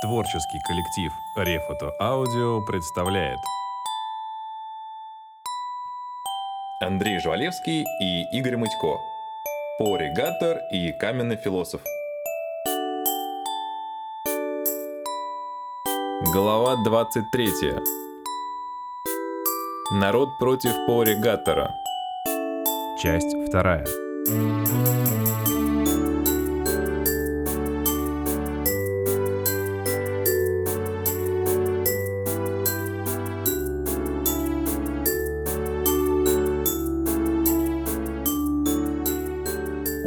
Творческий коллектив Рефото Аудио представляет. Андрей Жвалевский и Игорь Мытько. Поригатор и Каменный философ. Глава 23 Народ против Поригатора Часть вторая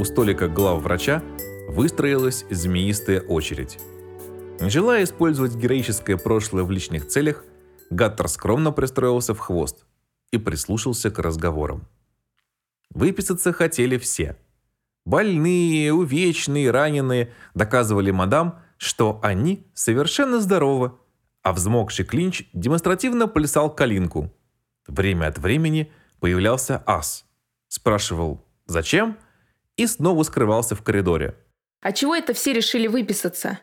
У столика главврача выстроилась змеистая очередь. Желая использовать героическое прошлое в личных целях, Гаттер скромно пристроился в хвост и прислушался к разговорам. Выписаться хотели все. Больные, увечные, раненые доказывали мадам, что они совершенно здоровы, а взмокший клинч демонстративно плясал калинку. Время от времени появлялся ас. Спрашивал «Зачем?» И снова скрывался в коридоре. А чего это все решили выписаться?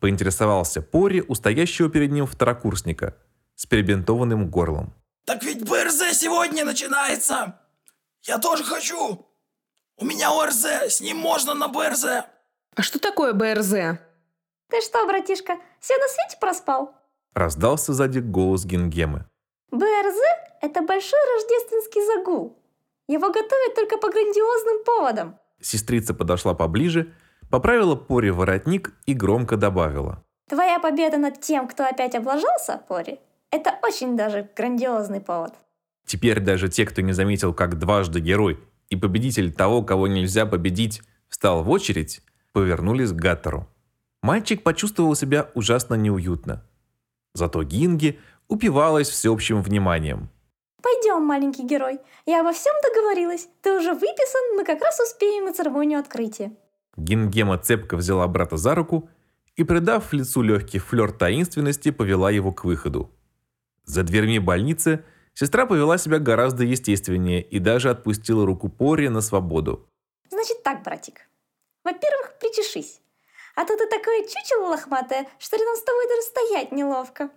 Поинтересовался Пори у стоящего перед ним второкурсника с перебинтованным горлом. Так ведь БРЗ сегодня начинается! Я тоже хочу! У меня ОРЗ, с ним можно на БРЗ! А что такое БРЗ? Ты что, братишка, все на свете проспал? Раздался сзади голос Гингемы. БРЗ – это большой рождественский загул. Его готовят только по грандиозным поводам. Сестрица подошла поближе, поправила Пори воротник и громко добавила. Твоя победа над тем, кто опять облажался, Пори, это очень даже грандиозный повод. Теперь даже те, кто не заметил, как дважды герой и победитель того, кого нельзя победить, встал в очередь, повернулись к Гаттеру. Мальчик почувствовал себя ужасно неуютно. Зато Гинги упивалась всеобщим вниманием. Пойдем, маленький герой. Я обо всем договорилась. Ты уже выписан, мы как раз успеем на церемонию открытия. Гингема цепко взяла брата за руку и, придав лицу легкий флер таинственности, повела его к выходу. За дверьми больницы сестра повела себя гораздо естественнее и даже отпустила руку Пори на свободу. Значит так, братик. Во-первых, причешись. А то ты такое чучело лохматое, что рядом с тобой даже стоять неловко.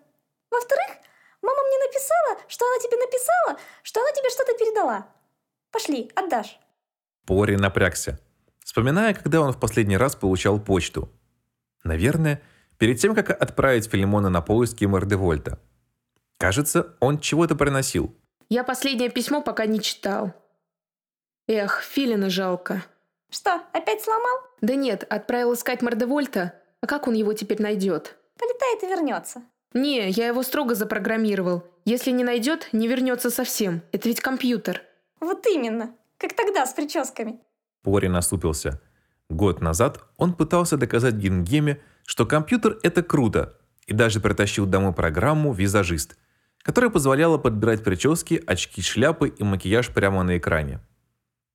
Во-вторых, мама мне написала, что она тебе написала, что она тебе что-то передала. Пошли, отдашь. Пори напрягся, вспоминая, когда он в последний раз получал почту. Наверное, перед тем, как отправить Филимона на поиски Мордевольта. Кажется, он чего-то приносил. Я последнее письмо пока не читал. Эх, Филина жалко. Что, опять сломал? Да нет, отправил искать Мордевольта. А как он его теперь найдет? Полетает и вернется. Не, я его строго запрограммировал. Если не найдет, не вернется совсем. Это ведь компьютер. Вот именно. Как тогда с прическами. Пори насупился. Год назад он пытался доказать Гингеме, что компьютер – это круто, и даже притащил домой программу «Визажист», которая позволяла подбирать прически, очки, шляпы и макияж прямо на экране.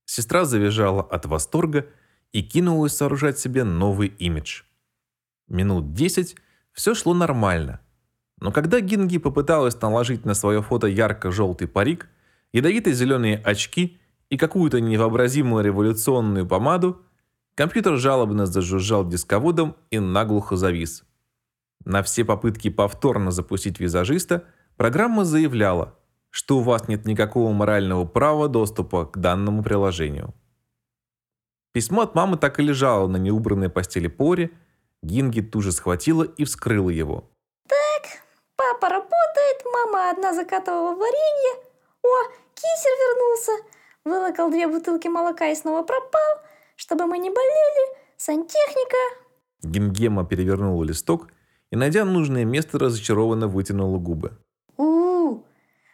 Сестра завизжала от восторга и кинулась сооружать себе новый имидж. Минут десять все шло нормально. Но когда Гинги попыталась наложить на свое фото ярко-желтый парик, ядовитые зеленые очки и какую-то невообразимую революционную помаду, компьютер жалобно зажужжал дисководом и наглухо завис. На все попытки повторно запустить визажиста программа заявляла, что у вас нет никакого морального права доступа к данному приложению. Письмо от мамы так и лежало на неубранной постели Пори, Гинги тут же схватила и вскрыла его. Папа работает, мама одна закатывала варенье. О, кисер вернулся. Вылокал две бутылки молока и снова пропал. Чтобы мы не болели, сантехника. Гингема перевернула листок и, найдя нужное место, разочарованно вытянула губы. у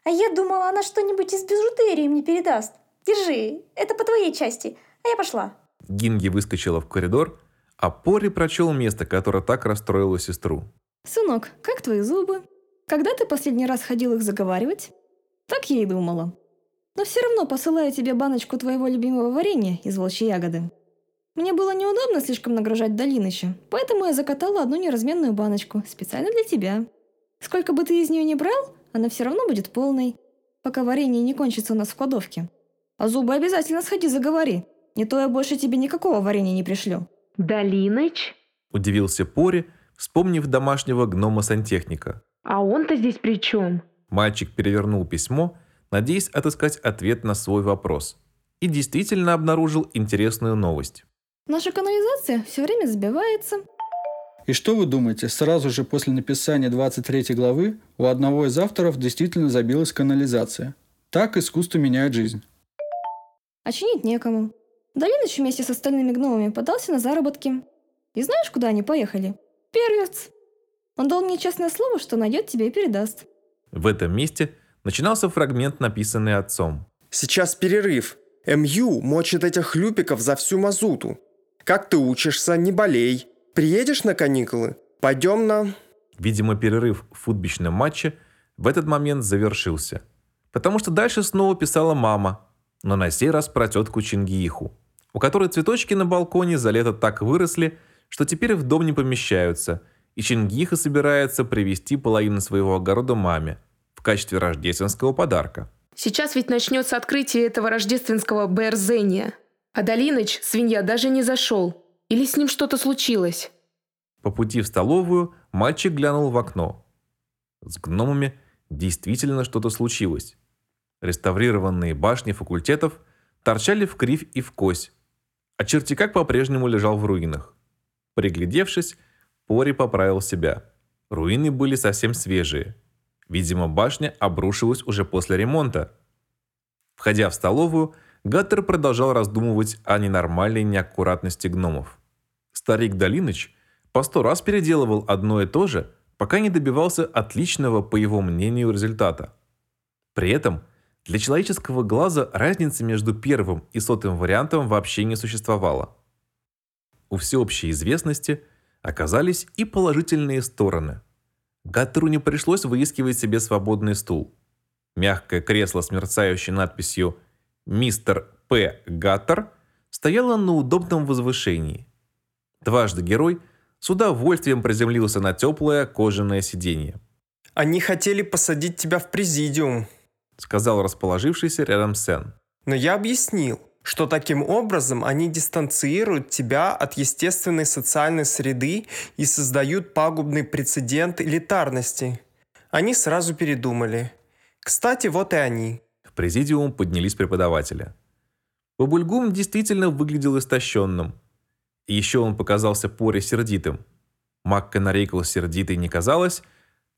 а я думала, она что-нибудь из бижутерии мне передаст. Держи, это по твоей части, а я пошла. Гинги выскочила в коридор, а Пори прочел место, которое так расстроило сестру. Сынок, как твои зубы? Когда ты последний раз ходил их заговаривать? Так я и думала. Но все равно посылаю тебе баночку твоего любимого варенья из волчьей ягоды. Мне было неудобно слишком нагружать Долиныча, поэтому я закатала одну неразменную баночку, специально для тебя. Сколько бы ты из нее ни брал, она все равно будет полной, пока варенье не кончится у нас в кладовке. А зубы обязательно сходи заговори, не то я больше тебе никакого варенья не пришлю. Долиныч? Удивился Пори, вспомнив домашнего гнома-сантехника. А он-то здесь при чем? Мальчик перевернул письмо, надеясь отыскать ответ на свой вопрос. И действительно обнаружил интересную новость. Наша канализация все время забивается. И что вы думаете, сразу же после написания 23 главы у одного из авторов действительно забилась канализация. Так искусство меняет жизнь. А чинить некому. Долиныч вместе с остальными гномами подался на заработки. И знаешь, куда они поехали? Первец. Он дал мне честное слово, что найдет тебя и передаст. В этом месте начинался фрагмент, написанный отцом. Сейчас перерыв. МЮ мочит этих хлюпиков за всю мазуту. Как ты учишься, не болей. Приедешь на каникулы? Пойдем на... Видимо, перерыв в футбичном матче в этот момент завершился. Потому что дальше снова писала мама, но на сей раз про тетку Чингииху, у которой цветочки на балконе за лето так выросли, что теперь в дом не помещаются, и Чингиха собирается привезти половину своего огорода маме в качестве рождественского подарка. Сейчас ведь начнется открытие этого рождественского Берзения. А Долиныч, свинья, даже не зашел. Или с ним что-то случилось? По пути в столовую мальчик глянул в окно. С гномами действительно что-то случилось. Реставрированные башни факультетов торчали в кривь и в кось, а чертикак по-прежнему лежал в руинах. Приглядевшись, Пори поправил себя. Руины были совсем свежие. Видимо, башня обрушилась уже после ремонта. Входя в столовую, Гаттер продолжал раздумывать о ненормальной неаккуратности гномов. Старик Долиныч по сто раз переделывал одно и то же, пока не добивался отличного, по его мнению, результата. При этом для человеческого глаза разницы между первым и сотым вариантом вообще не существовало. У всеобщей известности оказались и положительные стороны. Гаттеру не пришлось выискивать себе свободный стул. Мягкое кресло с мерцающей надписью «Мистер П. Гаттер» стояло на удобном возвышении. Дважды герой с удовольствием приземлился на теплое кожаное сиденье. Они хотели посадить тебя в президиум, сказал расположившийся рядом Сен. но я объяснил, что таким образом они дистанцируют тебя от естественной социальной среды и создают пагубный прецедент элитарности. Они сразу передумали. Кстати, вот и они. В президиум поднялись преподаватели. Бабульгум действительно выглядел истощенным. И еще он показался Поре сердитым. Макка Нарейкл сердитой не казалась,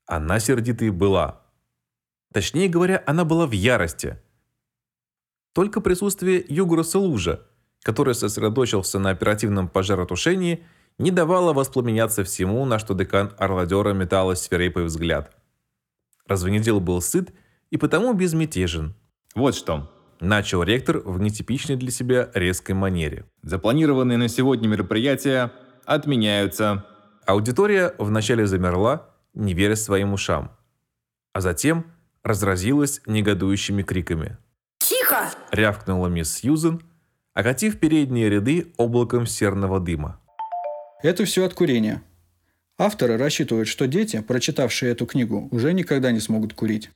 она сердитой была. Точнее говоря, она была в ярости. Только присутствие Югуруса Лужа, который сосредоточился на оперативном пожаротушении, не давало воспламеняться всему, на что декан Орладера металась свирепый взгляд. Развенедел был сыт и потому безмятежен. Вот что. Начал ректор в нетипичной для себя резкой манере. Запланированные на сегодня мероприятия отменяются. Аудитория вначале замерла, не веря своим ушам. А затем разразилась негодующими криками. Тихо! Рявкнула мисс Сьюзен, окатив передние ряды облаком серного дыма. Это все от курения. Авторы рассчитывают, что дети, прочитавшие эту книгу, уже никогда не смогут курить.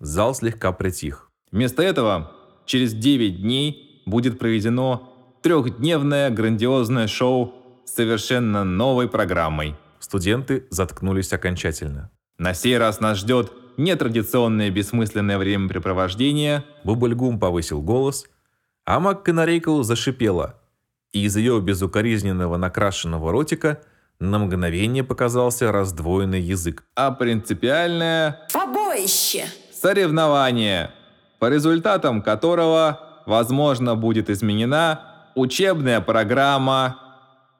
Зал слегка притих. Вместо этого через 9 дней будет проведено трехдневное грандиозное шоу с совершенно новой программой. Студенты заткнулись окончательно. На сей раз нас ждет нетрадиционное бессмысленное времяпрепровождение. Бубльгум повысил голос, а Макканарейкл зашипела, и из ее безукоризненного накрашенного ротика на мгновение показался раздвоенный язык. А принципиальное Побоище! соревнование, по результатам которого, возможно, будет изменена учебная программа.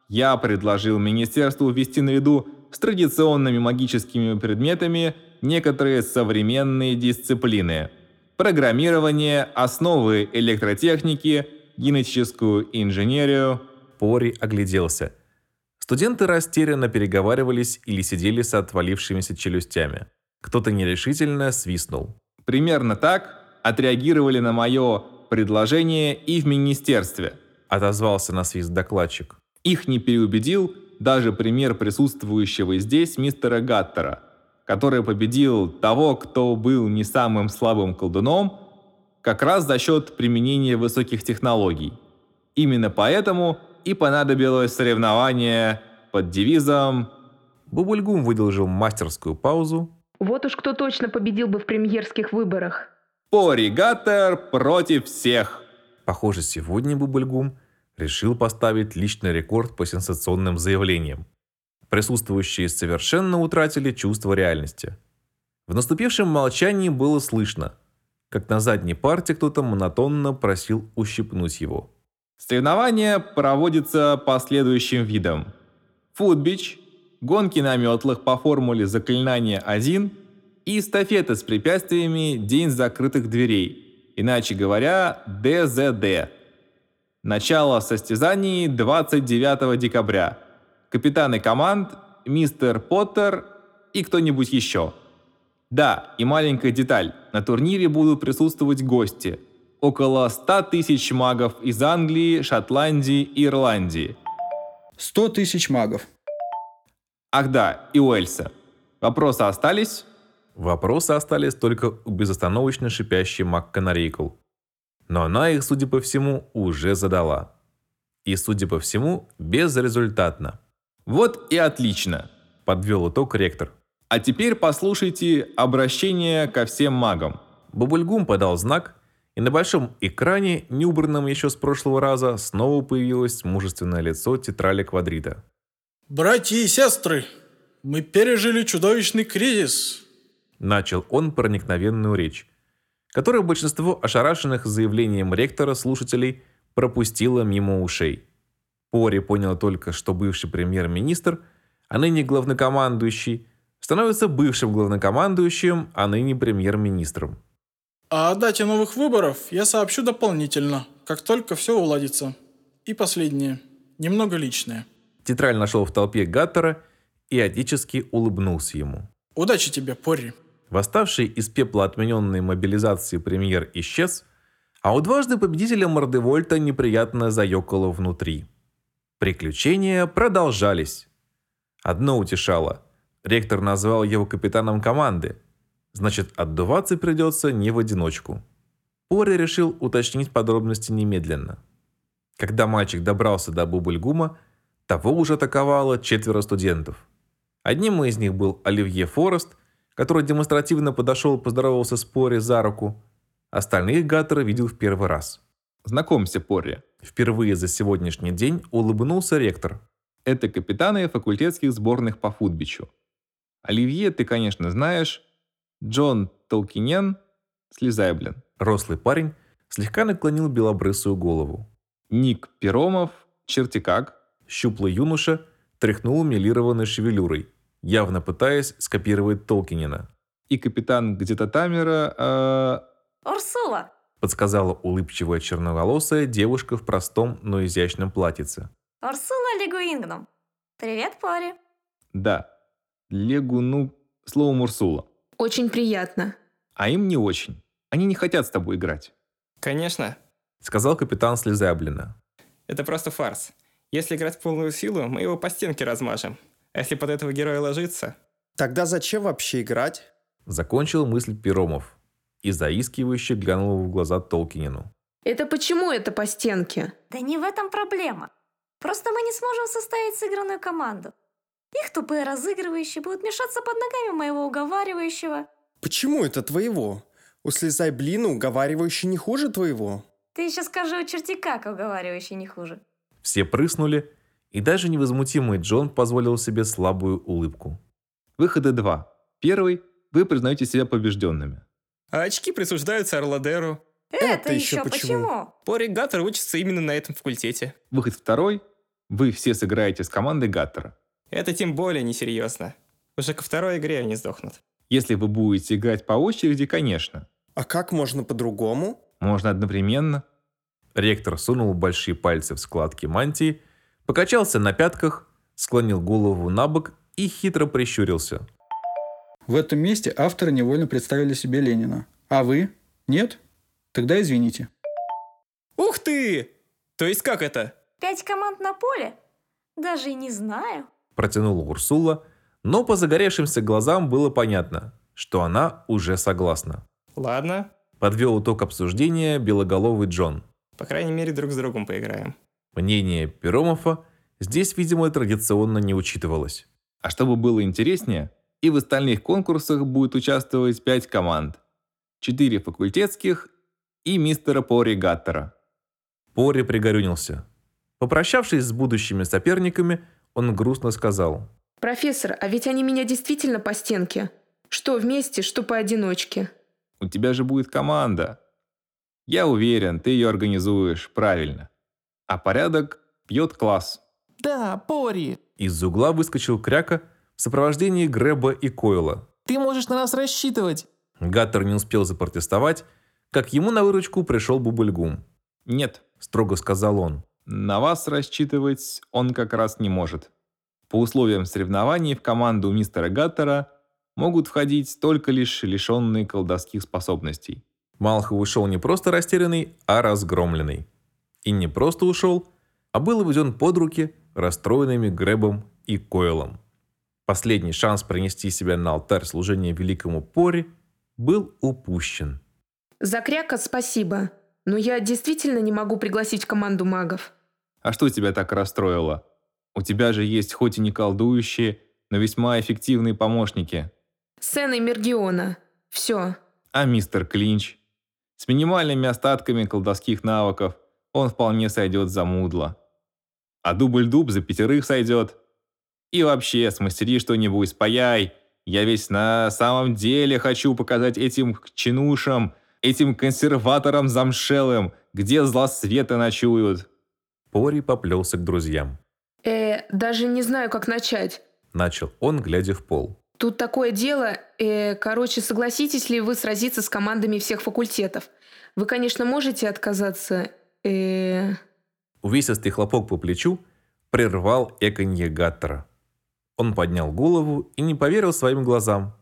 Я предложил министерству ввести наряду с традиционными магическими предметами некоторые современные дисциплины. Программирование, основы электротехники, генетическую инженерию. Пори огляделся. Студенты растерянно переговаривались или сидели с отвалившимися челюстями. Кто-то нерешительно свистнул. Примерно так отреагировали на мое предложение и в министерстве. Отозвался на свист докладчик. Их не переубедил даже пример присутствующего здесь мистера Гаттера, который победил того, кто был не самым слабым колдуном, как раз за счет применения высоких технологий. Именно поэтому и понадобилось соревнование под девизом Бубульгум выдержал мастерскую паузу. Вот уж кто точно победил бы в премьерских выборах. Пори Гаттер против всех. Похоже, сегодня Бубульгум решил поставить личный рекорд по сенсационным заявлениям. Присутствующие совершенно утратили чувство реальности. В наступившем молчании было слышно, как на задней парте кто-то монотонно просил ущипнуть его. Соревнование проводится по следующим видам. Футбич, гонки на метлах по формуле заклинания 1 и эстафета с препятствиями День закрытых дверей, иначе говоря, ДЗД. Начало состязаний 29 декабря. Капитаны команд – мистер Поттер и кто-нибудь еще. Да, и маленькая деталь. На турнире будут присутствовать гости. Около 100 тысяч магов из Англии, Шотландии и Ирландии. 100 тысяч магов. Ах да, и Уэльса. Вопросы остались? Вопросы остались только у безостановочно шипящей МакКонарейкл. Но она их, судя по всему, уже задала. И, судя по всему, безрезультатно. Вот и отлично, подвел итог ректор. А теперь послушайте обращение ко всем магам. Бабульгум подал знак, и на большом экране, не убранном еще с прошлого раза, снова появилось мужественное лицо тетрали квадрита. Братья и сестры, мы пережили чудовищный кризис. Начал он проникновенную речь, которую большинство ошарашенных заявлением ректора слушателей пропустило мимо ушей. Пори понял только, что бывший премьер-министр, а ныне главнокомандующий, становится бывшим главнокомандующим, а ныне премьер-министром. А о дате новых выборов я сообщу дополнительно, как только все уладится. И последнее, немного личное. Тетраль нашел в толпе Гаттера и отечески улыбнулся ему. Удачи тебе, Порри. Восставший из пепла отмененной мобилизации премьер исчез, а у дважды победителя Мордевольта неприятно заёкало внутри. Приключения продолжались. Одно утешало. Ректор назвал его капитаном команды. Значит, отдуваться придется не в одиночку. Пори решил уточнить подробности немедленно. Когда мальчик добрался до Бубльгума, того уже атаковало четверо студентов. Одним из них был Оливье Форест, который демонстративно подошел поздоровался с Пори за руку. Остальных Гаттера видел в первый раз. Знакомься, Порри. Впервые за сегодняшний день улыбнулся ректор. Это капитаны факультетских сборных по футбичу. Оливье ты, конечно, знаешь. Джон Толкинен, слезай, блин. Рослый парень слегка наклонил белобрысую голову. Ник Перомов, черти как. Щуплый юноша тряхнул милированной шевелюрой, явно пытаясь скопировать Толкинена. И капитан где-то Тамера... Э... Урсула. Подсказала улыбчивая черноволосая девушка в простом, но изящном платьице. Урсула Легуингном. Привет, Пори. Да, Легу, ну, словом Урсула. Очень приятно. А им не очень. Они не хотят с тобой играть. Конечно. Сказал капитан Слезаблина. Это просто фарс. Если играть в полную силу, мы его по стенке размажем. А если под этого героя ложиться... Тогда зачем вообще играть? Закончил мысль Перомов и заискивающе глянул в глаза Толкинину. Это почему это по стенке? Да не в этом проблема. Просто мы не сможем составить сыгранную команду. Их тупые разыгрывающие будут мешаться под ногами моего уговаривающего. Почему это твоего? У слезай блина уговаривающий не хуже твоего. Ты еще скажи у черти как уговаривающий не хуже. Все прыснули, и даже невозмутимый Джон позволил себе слабую улыбку. Выходы два. Первый – вы признаете себя побежденными. А очки присуждаются Орладеру. Это, Это еще почему? почему? Пори Гаттер учится именно на этом факультете. Выход второй – вы все сыграете с командой Гаттера. Это тем более несерьезно. Уже ко второй игре они сдохнут. Если вы будете играть по очереди, конечно. А как можно по-другому? Можно одновременно. Ректор сунул большие пальцы в складки мантии, покачался на пятках, склонил голову на бок и хитро прищурился. В этом месте авторы невольно представили себе Ленина. А вы? Нет? Тогда извините. Ух ты! То есть как это? Пять команд на поле? Даже и не знаю. Протянула Урсула, но по загоревшимся глазам было понятно, что она уже согласна. Ладно. Подвел итог обсуждения белоголовый Джон. По крайней мере, друг с другом поиграем. Мнение Перомова здесь, видимо, традиционно не учитывалось. А чтобы было интереснее, и в остальных конкурсах будет участвовать пять команд. Четыре факультетских и мистера Пори Гаттера. Пори пригорюнился. Попрощавшись с будущими соперниками, он грустно сказал. «Профессор, а ведь они меня действительно по стенке. Что вместе, что поодиночке». У тебя же будет команда. Я уверен, ты ее организуешь правильно. А порядок пьет класс. Да, Пори, Из угла выскочил Кряка сопровождении Грэба и Койла. ты можешь на нас рассчитывать. Гаттер не успел запротестовать, как ему на выручку пришел Бубульгум. Нет, Строго сказал он. на вас рассчитывать он как раз не может. По условиям соревнований в команду мистера Гаттера могут входить только лишь лишенные колдовских способностей. Малхов ушел не просто растерянный, а разгромленный. И не просто ушел, а был уведен под руки расстроенными Грэбом и Койлом. Последний шанс принести себя на алтарь служения великому Пори был упущен. За кряка спасибо, но я действительно не могу пригласить команду магов. А что тебя так расстроило? У тебя же есть хоть и не колдующие, но весьма эффективные помощники. Сен и Мергиона. Все. А мистер Клинч? С минимальными остатками колдовских навыков он вполне сойдет за мудло. А дубль-дуб за пятерых сойдет. И вообще, смастери что-нибудь, спаяй. Я весь на самом деле хочу показать этим чинушам, этим консерваторам замшелым, где зла света ночуют. Пори поплелся к друзьям. Э, даже не знаю, как начать. Начал он, глядя в пол. Тут такое дело, э, короче, согласитесь ли вы сразиться с командами всех факультетов? Вы, конечно, можете отказаться, э... Увесистый хлопок по плечу прервал эконье Гаттера. Он поднял голову и не поверил своим глазам.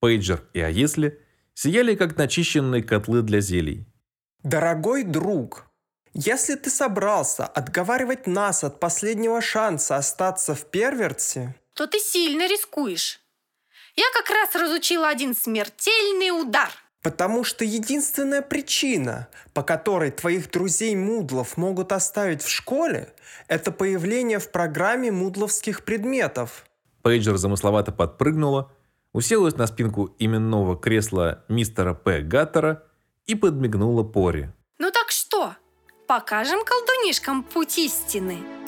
Пейджер и А если сияли, как начищенные котлы для зелий. Дорогой друг, если ты собрался отговаривать нас от последнего шанса остаться в Перверте, то ты сильно рискуешь. Я как раз разучила один смертельный удар. потому что единственная причина, по которой твоих друзей Мудлов могут оставить в школе, это появление в программе мудловских предметов. Пейджер замысловато подпрыгнула, уселась на спинку именного кресла мистера П. Гаттера и подмигнула Пори. Ну так что, покажем колдунишкам путь истины?